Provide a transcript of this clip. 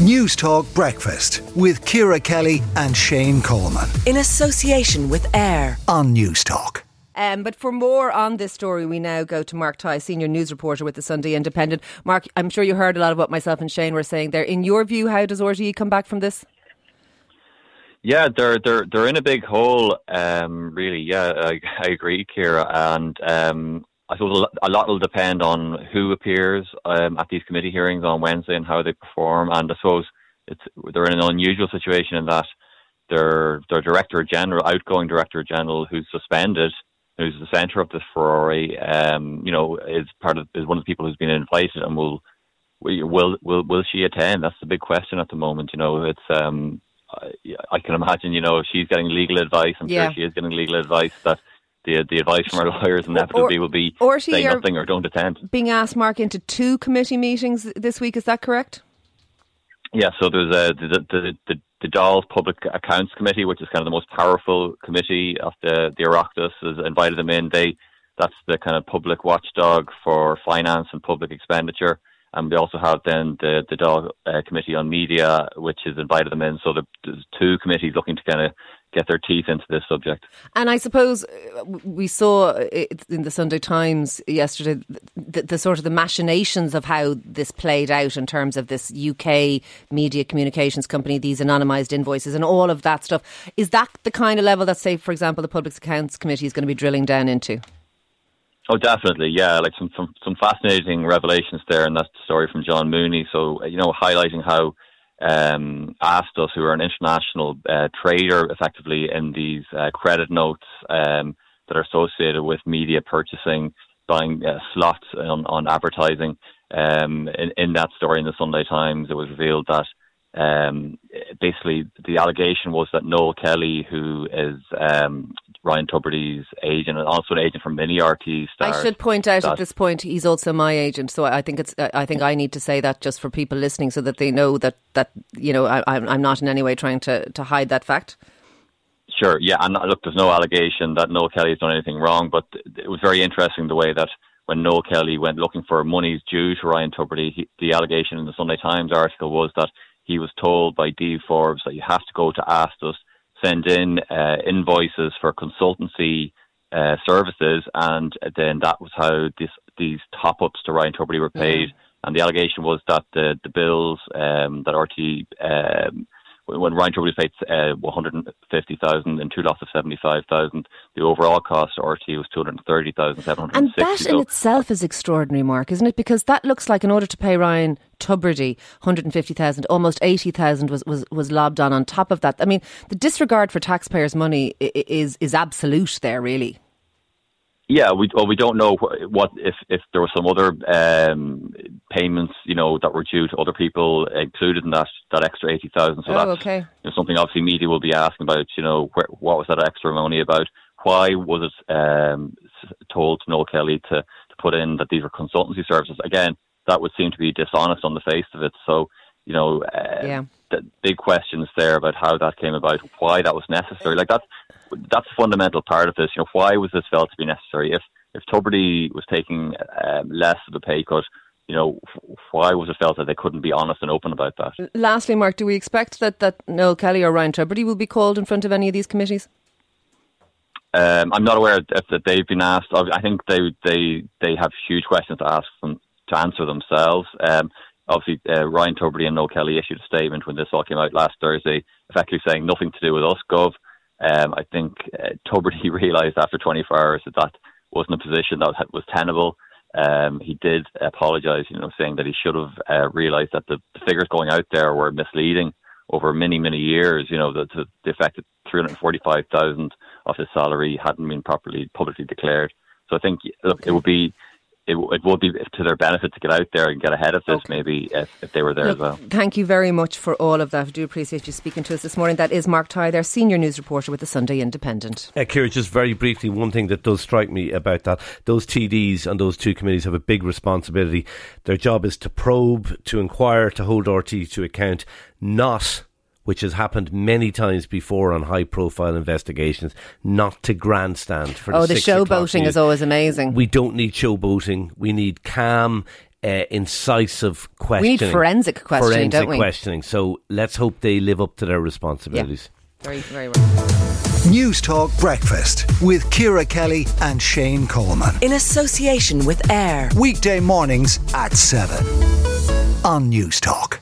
Newstalk Breakfast with Ciara Kelly and Shane Coleman. In association with AIR on Newstalk. Um, but for more on this story, we now go to Mark Tighe, senior news reporter with the Sunday Independent. Mark, I'm sure you heard a lot of what myself and Shane were saying there. In your view, how does RTE come back from this? Yeah, they're they're they're in a big hole. Um, really, yeah, I, I agree, Kira, and um, I suppose a lot will depend on who appears um, at these committee hearings on Wednesday and how they perform. And I suppose it's they're in an unusual situation in that their their director general, outgoing director general, who's suspended, who's the centre of this furore, um, you know, is part of is one of the people who's been invited and will will will will she attend? That's the big question at the moment. You know, it's um, I, I can imagine. You know, if she's getting legal advice, I'm yeah. sure she is getting legal advice that the the advice from our lawyers inevitably will be or say nothing or don't attend. Being asked, Mark, into two committee meetings this week. Is that correct? Yeah. So there's a the the the, the Dáil Public Accounts Committee, which is kind of the most powerful committee of the the Oireachtas, has invited them in. They that's the kind of public watchdog for finance and public expenditure. And we also have then the the Dáil uh, Committee on Media, which has invited them in. So there's two committees looking to kind of get their teeth into this subject. And I suppose uh, we saw in the Sunday Times yesterday the, the, sort of the machinations of how this played out in terms of this UK media communications company, these anonymised invoices, and all of that stuff. Is that the kind of level that, say, for example, the Public Accounts Committee is going to be drilling down into? Oh, definitely, yeah. Like some some, some fascinating revelations there, and that's the story from John Mooney. So you know, highlighting how um, Astus, who are an international uh, trader effectively in these uh, credit notes um, that are associated with media purchasing, buying uh, slots on, on advertising. Um, in, in, that story in the Sunday Times, it was revealed that um, basically the allegation was that Noel Kelly, who is um, Ryan Tubridy's agent and also an agent for many RTE stars. I should point out at this point he's also my agent, so I think it's I think I need to say that just for people listening, so that they know that that you know I, I'm not in any way trying to to hide that fact. Sure, yeah, and look, there's no allegation that Noel Kelly has done anything wrong, but it was very interesting the way that when Noel Kelly went looking for monies due to Ryan Tubridy, he, the allegation in the Sunday Times article was that he was told by Dee Forbes that you have to go to Astus send in uh, invoices for consultancy uh, services, and then that was how this, these top ups to Ryan Tubridy were paid. Mm-hmm. And the allegation was that the the bills um, that RTE um, when Ryan Tubridy paid uh, 150,000 and two lots of 75,000, the overall cost to RTE was 230,760. And that in itself is extraordinary, Mark, isn't it? Because that looks like in order to pay Ryan Tubridy 150,000, almost 80,000 was, was, was lobbed on on top of that. I mean, the disregard for taxpayers' money is, is absolute there, really. Yeah, we well we don't know what if if there were some other um, payments you know that were due to other people included in that that extra eighty thousand. So oh, that's okay. you know, something obviously media will be asking about. You know, where, what was that extra money about? Why was it um, told to Noel Kelly to to put in that these were consultancy services? Again, that would seem to be dishonest on the face of it. So you know, uh, yeah. The big questions there about how that came about, why that was necessary. Like that's that's a fundamental part of this. You know, why was this felt to be necessary? If if Tubridy was taking um, less of a pay cut, you know, why was it felt that they couldn't be honest and open about that? Lastly, Mark, do we expect that, that Noel Kelly or Ryan Tubridy will be called in front of any of these committees? Um, I'm not aware if that they've been asked. I think they they they have huge questions to ask them to answer themselves. Um, obviously, uh, Ryan Tubridy and Noel Kelly issued a statement when this all came out last Thursday, effectively saying nothing to do with us, Gov. Um, I think uh, Tubridy realised after 24 hours that that wasn't a position that was tenable. Um, he did apologise, you know, saying that he should have uh, realised that the, the, figures going out there were misleading over many, many years. You know, the, the, fact that 345,000 of his salary hadn't been properly publicly declared. So I think look, it would be it, it would be to their benefit to get out there and get ahead of this okay. maybe if, if, they were there Look, as well. Thank you very much for all of that. I do appreciate you speaking to us this morning. That is Mark Tighe, their senior news reporter with the Sunday Independent. Uh, Ciara, just very briefly, one thing that does strike me about that, those TDs and those two committees have a big responsibility. Their job is to probe, to inquire, to hold RTE to account, not which has happened many times before on high profile investigations, not to grandstand for oh, the, the showboating is always amazing. We don't need showboating. We need calm, uh, incisive questioning. We need forensic questioning, forensic don't we? questioning. So let's hope they live up to their responsibilities. Very, very well. Newstalk Breakfast with Ciara Kelly and Shane Coleman. In association with AIR. Weekday mornings at 7 on Newstalk.